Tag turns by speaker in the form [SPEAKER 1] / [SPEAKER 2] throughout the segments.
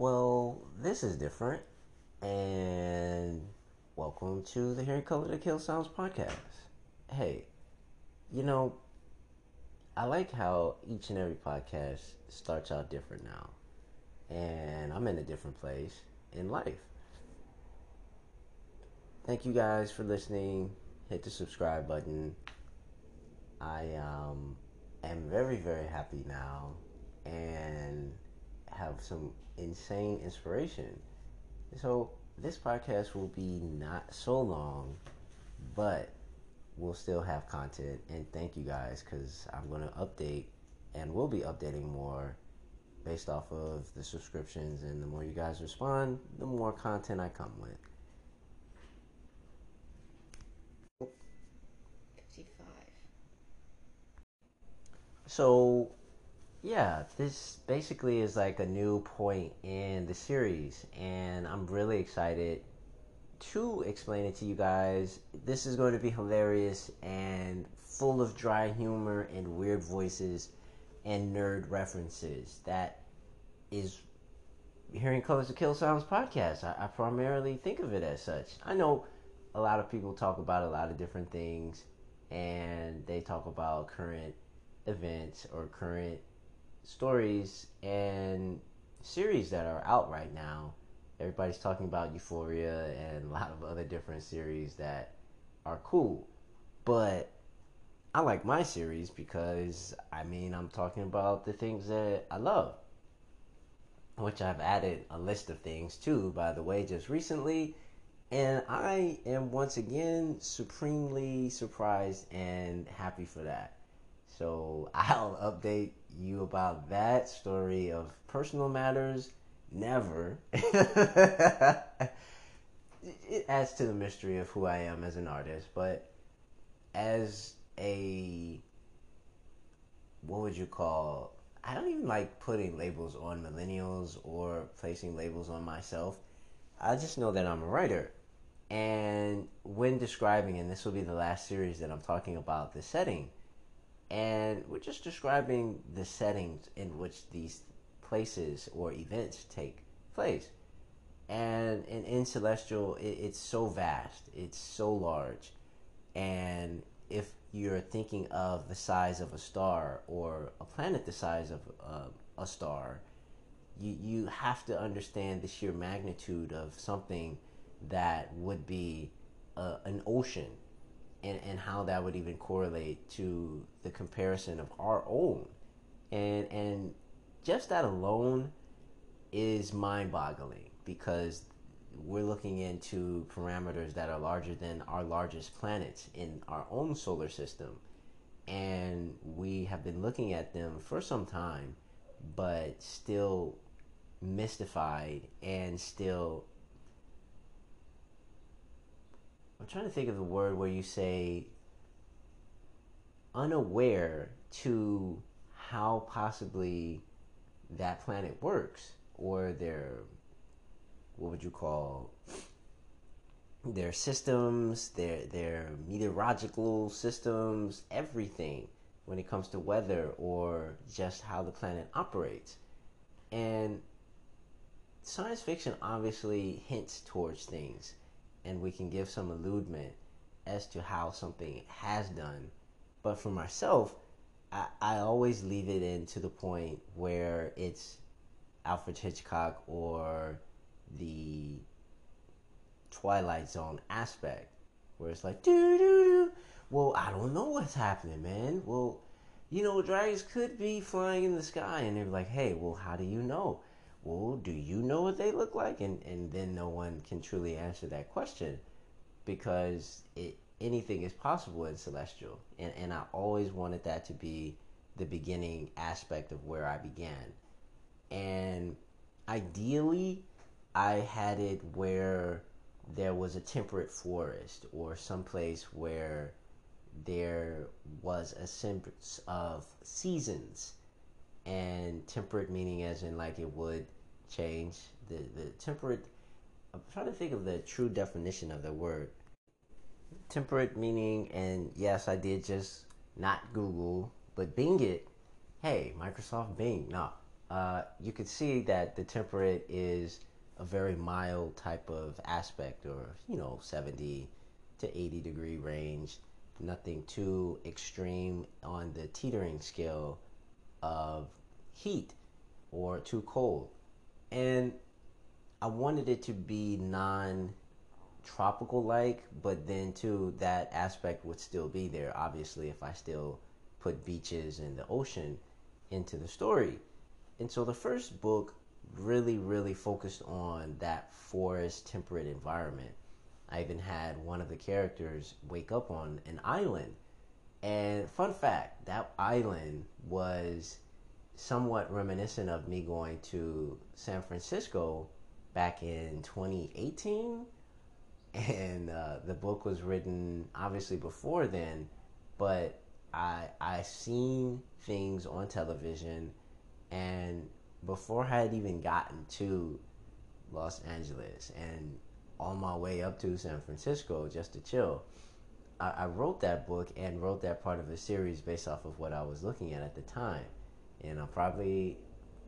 [SPEAKER 1] Well, this is different, and welcome to the Hearing Color to Kill Sounds podcast. Hey, you know, I like how each and every podcast starts out different now, and I'm in a different place in life. Thank you guys for listening. Hit the subscribe button. I um, am very, very happy now and have some insane inspiration. So, this podcast will be not so long, but we'll still have content. And thank you guys because I'm going to update and we'll be updating more based off of the subscriptions. And the more you guys respond, the more content I come with.
[SPEAKER 2] 55.
[SPEAKER 1] So, yeah, this basically is like a new point in the series, and I'm really excited to explain it to you guys. This is going to be hilarious and full of dry humor and weird voices and nerd references. That is Hearing Colors to Kill Sounds podcast. I, I primarily think of it as such. I know a lot of people talk about a lot of different things, and they talk about current events or current stories and series that are out right now. Everybody's talking about Euphoria and a lot of other different series that are cool. But I like my series because I mean, I'm talking about the things that I love. Which I've added a list of things too, by the way, just recently. And I am once again supremely surprised and happy for that. So I'll update you about that story of personal matters. Never. it adds to the mystery of who I am as an artist, but as a what would you call I don't even like putting labels on millennials or placing labels on myself. I just know that I'm a writer. And when describing, and this will be the last series that I'm talking about, the setting, and we're just describing the settings in which these places or events take place. And in, in Celestial, it, it's so vast, it's so large. And if you're thinking of the size of a star or a planet the size of uh, a star, you, you have to understand the sheer magnitude of something that would be uh, an ocean and, and how that would even correlate to the comparison of our own. And, and just that alone is mind boggling because we're looking into parameters that are larger than our largest planets in our own solar system. And we have been looking at them for some time, but still mystified and still I'm trying to think of the word where you say unaware to how possibly that planet works or their what would you call their systems, their their meteorological systems, everything when it comes to weather or just how the planet operates. And science fiction obviously hints towards things and we can give some alludement as to how something has done. But for myself, I, I always leave it in to the point where it's Alfred Hitchcock or the Twilight Zone aspect, where it's like, doo doo doo. Well, I don't know what's happening, man. Well, you know, dragons could be flying in the sky, and they're like, hey, well, how do you know? Well, do you know what they look like? And and then no one can truly answer that question because it anything is possible in celestial. And and I always wanted that to be the beginning aspect of where I began. And ideally I had it where there was a temperate forest or someplace where there was a sense of seasons and temperate meaning as in like it would change the the temperate i'm trying to think of the true definition of the word. Temperate meaning and yes i did just not google but bing it. Hey microsoft bing no uh, you could see that the temperate is a very mild type of aspect, or you know, 70 to 80 degree range. Nothing too extreme on the teetering scale of heat or too cold. And I wanted it to be non tropical like, but then too that aspect would still be there. Obviously, if I still put beaches and the ocean into the story. And so the first book really, really focused on that forest temperate environment. I even had one of the characters wake up on an island. And fun fact, that island was somewhat reminiscent of me going to San Francisco back in 2018 and uh, the book was written obviously before then, but I I seen things on television, and before I had even gotten to Los Angeles and on my way up to San Francisco just to chill, I, I wrote that book and wrote that part of a series based off of what I was looking at at the time, and I'm probably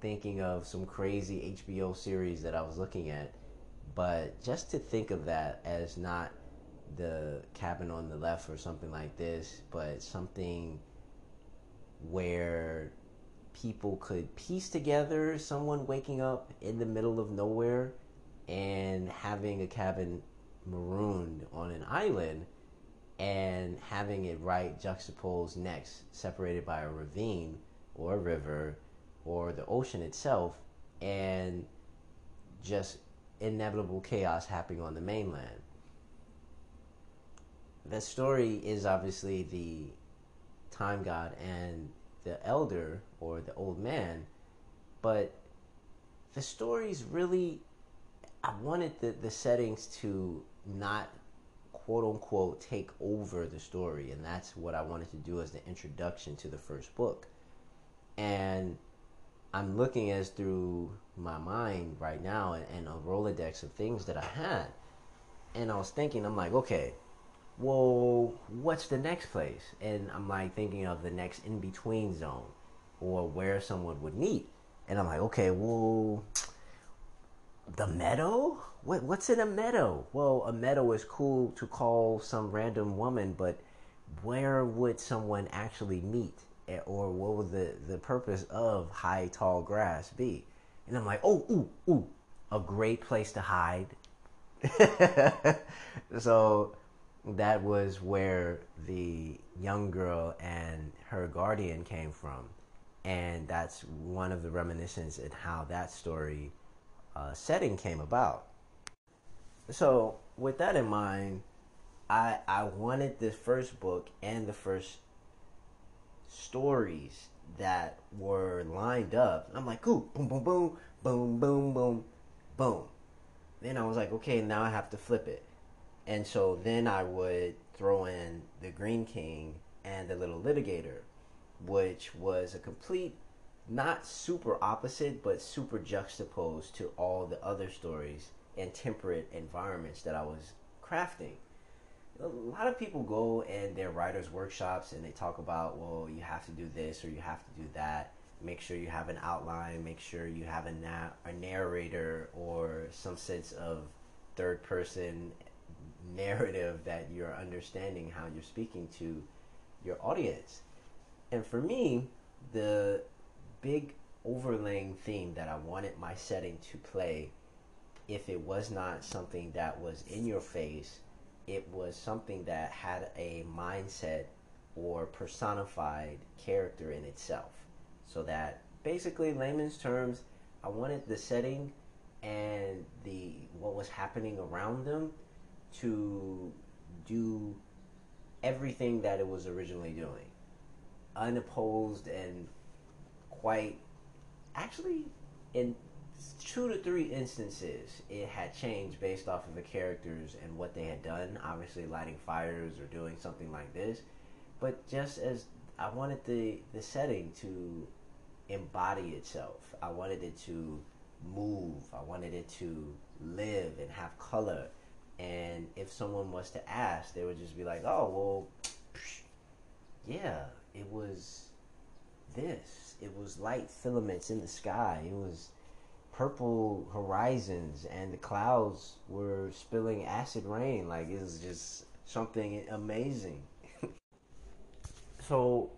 [SPEAKER 1] thinking of some crazy HBO series that I was looking at but just to think of that as not the cabin on the left or something like this, but something where people could piece together someone waking up in the middle of nowhere and having a cabin marooned on an island and having it right juxtaposed next, separated by a ravine or a river or the ocean itself, and just inevitable chaos happening on the mainland. The story is obviously the time god and the elder or the old man, but the story's really I wanted the, the settings to not quote unquote take over the story, and that's what I wanted to do as the introduction to the first book. And I'm looking as through my mind right now and, and a Rolodex of things that I had. And I was thinking, I'm like, okay, well, what's the next place? And I'm like thinking of the next in between zone or where someone would meet. And I'm like, okay, well, the meadow? What, what's in a meadow? Well, a meadow is cool to call some random woman, but where would someone actually meet? Eh, or what would the, the purpose of high, tall grass be? And I'm like, oh, ooh, ooh, a great place to hide. so that was where the young girl and her guardian came from. And that's one of the reminiscences in how that story uh, setting came about. So, with that in mind, I, I wanted this first book and the first stories that were lined up. I'm like, ooh, boom, boom, boom, boom, boom, boom, boom. Then I was like, okay, now I have to flip it. And so then I would throw in the Green King and the Little Litigator, which was a complete, not super opposite, but super juxtaposed to all the other stories and temperate environments that I was crafting. A lot of people go in their writers workshops and they talk about well you have to do this or you have to do that. Make sure you have an outline make sure you have a, na- a narrator or some sense of third person narrative that you're understanding how you're speaking to your audience. And for me the big overlaying theme that i wanted my setting to play if it was not something that was in your face it was something that had a mindset or personified character in itself. So that basically, layman's terms, I wanted the setting and the what was happening around them to do everything that it was originally doing, unopposed and quite actually in two to three instances it had changed based off of the characters and what they had done. Obviously lighting fires or doing something like this. But just as i wanted the the setting to embody itself i wanted it to move. I wanted it to live and have color. And if someone was to ask they would just be like oh well yeah it was this it was light filaments in the sky. It was purple horizons, and the clouds were spilling acid rain. Like it was just something amazing. so,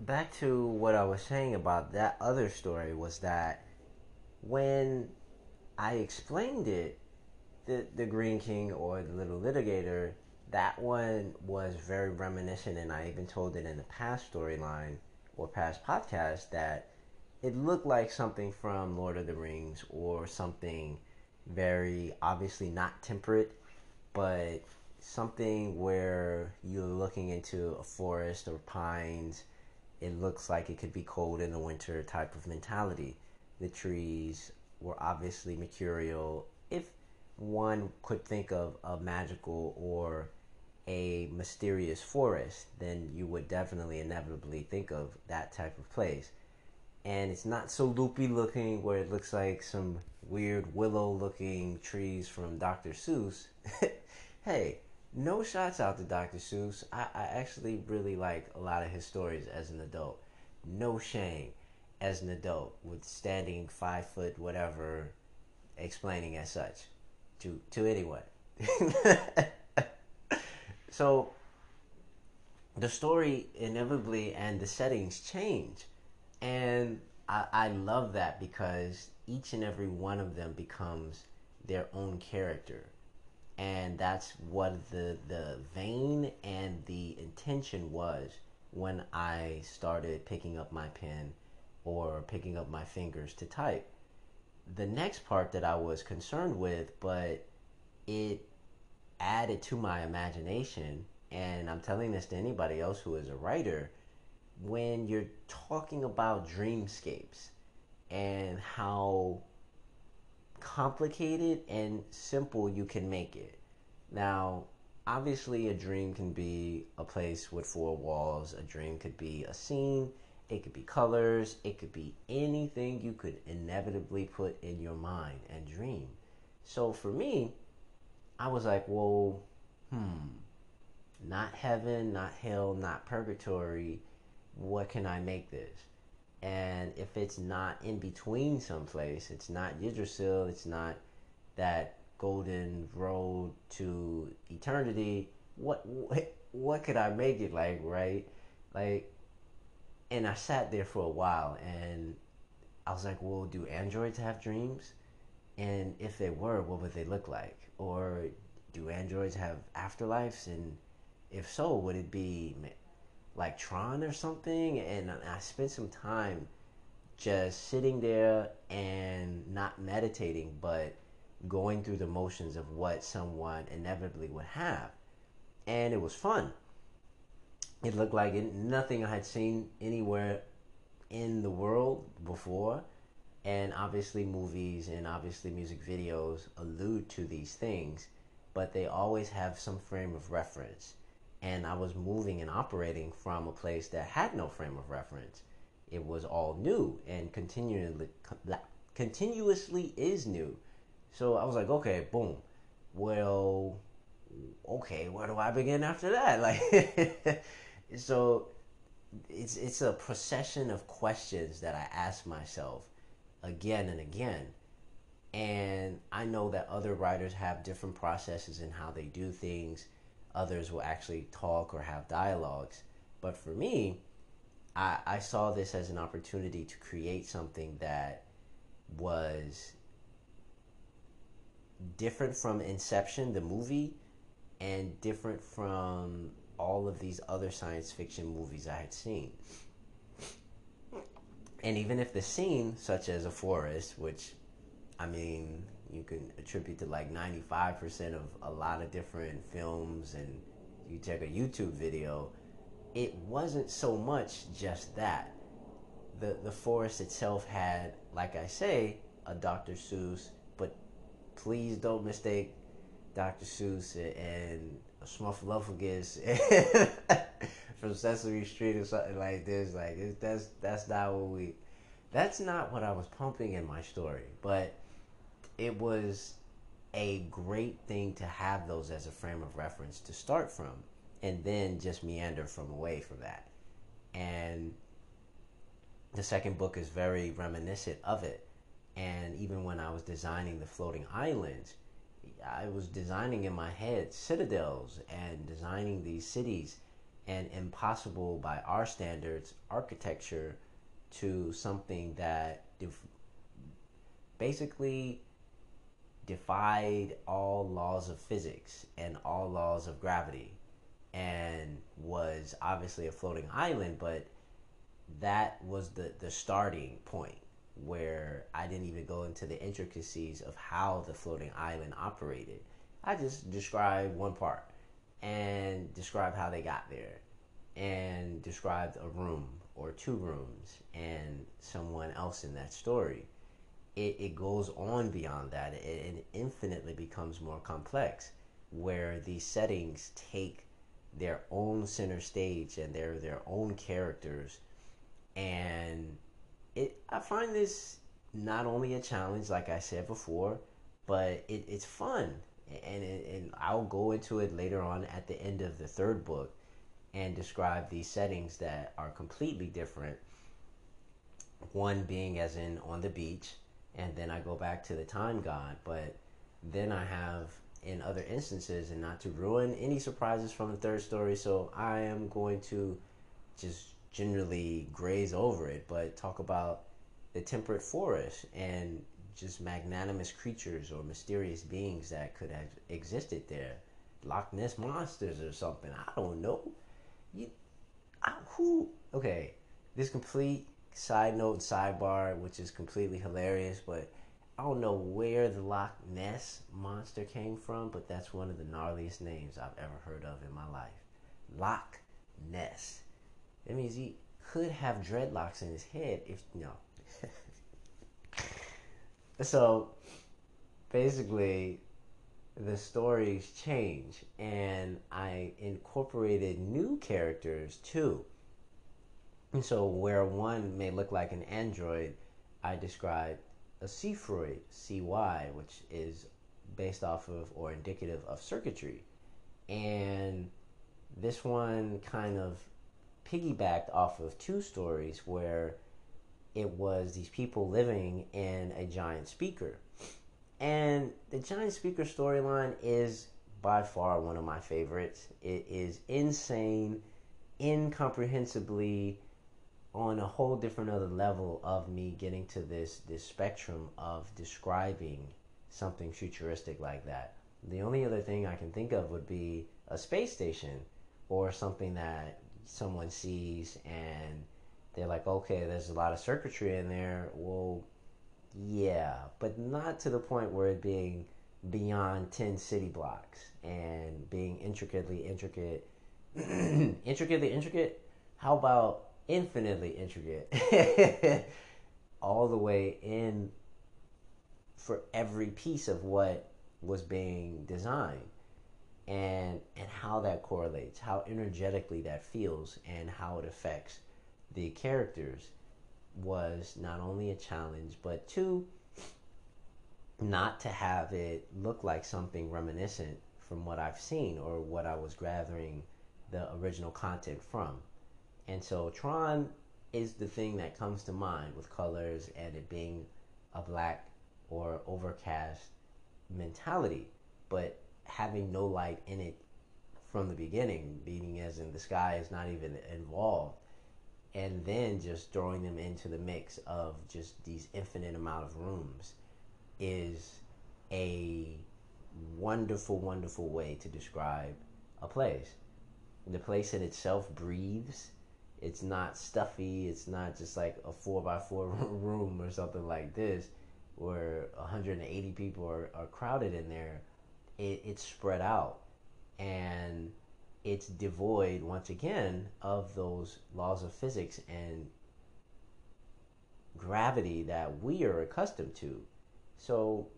[SPEAKER 1] back to what I was saying about that other story was that when I explained it, the the Green King or the Little Litigator, that one was very reminiscent, and I even told it in the past storyline or past podcast that it looked like something from Lord of the Rings or something very obviously not temperate, but something where you're looking into a forest or pines. It looks like it could be cold in the winter type of mentality. The trees were obviously mercurial. If one could think of a magical or a mysterious forest, then you would definitely inevitably think of that type of place. And it's not so loopy looking where it looks like some weird willow looking trees from Dr. Seuss. hey, no shots out to Dr. Seuss. I, I actually really like a lot of his stories as an adult. No shame as an adult with standing five foot whatever explaining as such to to anyone. so the story inevitably and the settings change. And I, I love that because each and every one of them becomes their own character. And that's what the the vein and the intention was when I started picking up my pen or picking up my fingers to type. The next part that I was concerned with, but it added to my imagination, and I'm telling this to anybody else who is a writer, when you're talking about dreamscapes and how complicated and simple you can make it. Now, obviously, a dream can be a place with four walls, a dream could be a scene, it could be colors, it could be anything you could inevitably put in your mind and dream. So for me, I was like, well, hmm, not heaven, not hell, not purgatory. What can I make this? And if it's not in between someplace, it's not Yggdrasil, it's not that golden road to eternity. What what what could I make it like, right? Like, and I sat there for a while, and I was like, well, do androids have dreams? And if they were, what would they look like? Or do androids have afterlives? And if so, would it be like Tron or something? And I spent some time just sitting there and not meditating, but going through the motions of what someone inevitably would have. And it was fun. It looked like it, nothing I had seen anywhere in the world before and obviously movies and obviously music videos allude to these things but they always have some frame of reference. And i was moving and operating from a place that had no frame of reference. It was all new and continually continuously is new. So i was like okay boom. Well okay where do i begin after that? Like so it's it's a procession of questions that i ask myself again and again. And I know that other writers have different processes in how they do things. Others will actually talk or have dialogues. But for me, I, I saw this as an opportunity to create something that was different from Inception, the movie, and different from all of these other science fiction movies I had seen. And even if the scene, such as a forest, which I mean, you can attribute to like 95% of a lot of different films, and you check a YouTube video, it wasn't so much just that. The, the forest itself had, like I say, a Dr. Seuss, but please don't mistake Dr. Seuss and Snuffleupagus from Sesame Street or something like this. Like that's that's not what we. That's not what I was pumping in my story, but it was a great thing to have those as a frame of reference to start from, and then just meander from away from that. And the second book is very reminiscent of it. And even when I was designing the floating islands, I was designing in my head citadels and designing these cities and impossible by our standards architecture to something that def- basically defied all laws of physics and all laws of gravity and was obviously a floating island but that was the the starting point where I didn't even go into the intricacies of how the floating island operated. I just described one part and described how they got there and described a room or two rooms and someone else in that story. It, it goes on beyond that. It, it infinitely becomes more complex where these settings take their own center stage and they're their own characters and it I find this not only a challenge, like I said before, but it, it's fun, and and I'll go into it later on at the end of the third book, and describe these settings that are completely different. One being as in on the beach, and then I go back to the time god, but then I have in other instances, and not to ruin any surprises from the third story, so I am going to just generally graze over it, but talk about the temperate forest and just magnanimous creatures or mysterious beings that could have existed there. Loch Ness monsters or something. I don't know. You, I, who? Okay, this complete side note sidebar, which is completely hilarious, but I don't know where the Loch Ness monster came from, but that's one of the gnarliest names I've ever heard of in my life. Loch Ness. That means he could have dreadlocks in his head if know. so basically the stories change and I incorporated new characters too. And so where one may look like an android, I described a Seafroid, CY, which is based off of or indicative of circuitry. And this one kind of piggybacked off of two stories where it was these people living in a giant speaker. And the giant speaker storyline is by far one of my favorites. It is insane, incomprehensibly on a whole different other level of me getting to this this spectrum of describing something futuristic like that. The only other thing I can think of would be a space station or something that someone sees and they're like, okay, there's a lot of circuitry in there. Well, yeah, but not to the point where it being beyond 10 city blocks and being intricately intricate. intricately intricate? How about infinitely intricate? All the way in for every piece of what was being designed and and how that correlates, how energetically that feels, and how it affects the characters was not only a challenge, but two, not to have it look like something reminiscent from what I've seen or what I was gathering the original content from. And so Tron is the thing that comes to mind with colors and it being a black or overcast mentality. But having no light in it from the beginning, meaning as in the sky is not even involved, and then just throwing them into the mix of just these infinite amount of rooms is a wonderful, wonderful way to describe a place. The place in itself breathes. It's not stuffy. It's not just like a four by four room or something like this, where 180 people are, are crowded in there it, it's spread out and it's devoid once again of those laws of physics and gravity that we are accustomed to. So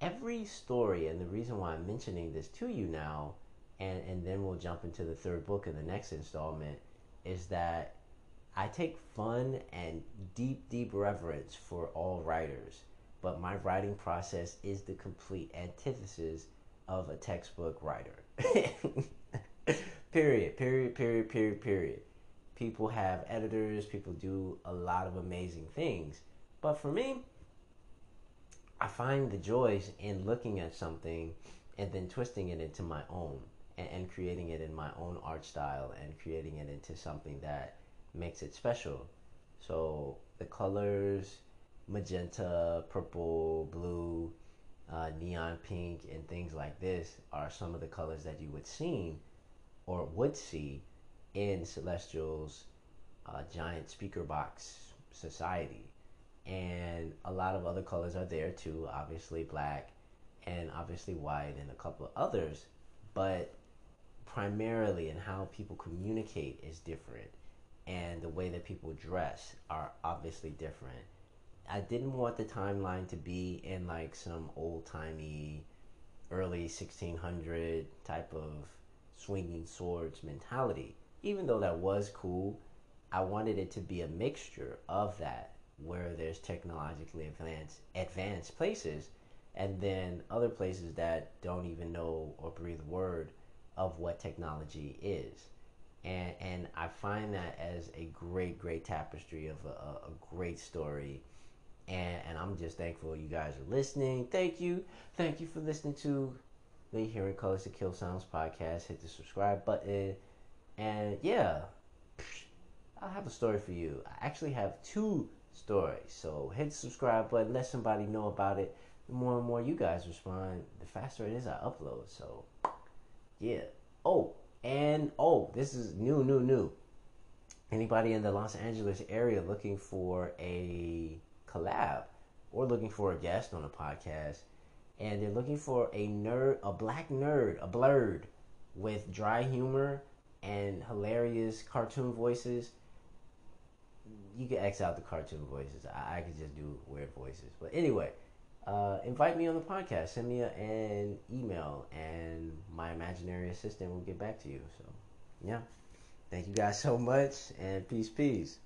[SPEAKER 1] every story, and the reason why I'm mentioning this to you now, and, and then we'll jump into the third book in the next installment, is that I take fun and deep, deep reverence for all writers. But my writing process is the complete antithesis of a textbook writer. period, period, period, period, period. People have editors, people do a lot of amazing things. But for me, I find the joys in looking at something and then twisting it into my own and, and creating it in my own art style and creating it into something that makes it special. So the colors, magenta, purple, blue, uh, neon pink, and things like this are some of the colors that you would see or would see in Celestial's uh, giant speaker box society. And a lot of other colors are there too, obviously black and obviously white and a couple of others. But primarily in how people communicate is different and the way that people dress are obviously different. I didn't want the timeline to be in like some old timey, early 1600 type of swinging swords mentality. Even though that was cool, I wanted it to be a mixture of that, where there's technologically advanced advanced places, and then other places that don't even know or breathe word of what technology is. And and I find that as a great great tapestry of a, a great story. And and I'm just thankful you guys are listening. Thank you. Thank you for listening to the hearing colors to kill sounds podcast. Hit the subscribe button. And yeah. I'll have a story for you. I actually have two stories. So hit the subscribe button. Let somebody know about it. The more and more you guys respond the faster it is I upload. So yeah. Oh and oh, this is new, new, new. Anybody in the Los Angeles area looking for a collab or looking for a guest on a podcast, and they're looking for a nerd, a black nerd, a blerd with dry humor and hilarious cartoon voices. You can X out the cartoon voices. I, I could just do weird voices. But anyway, uh, invite me on the podcast. Send me a, an email, and my imaginary assistant will get back to you. So, yeah. Thank you guys so much, and peace, peace.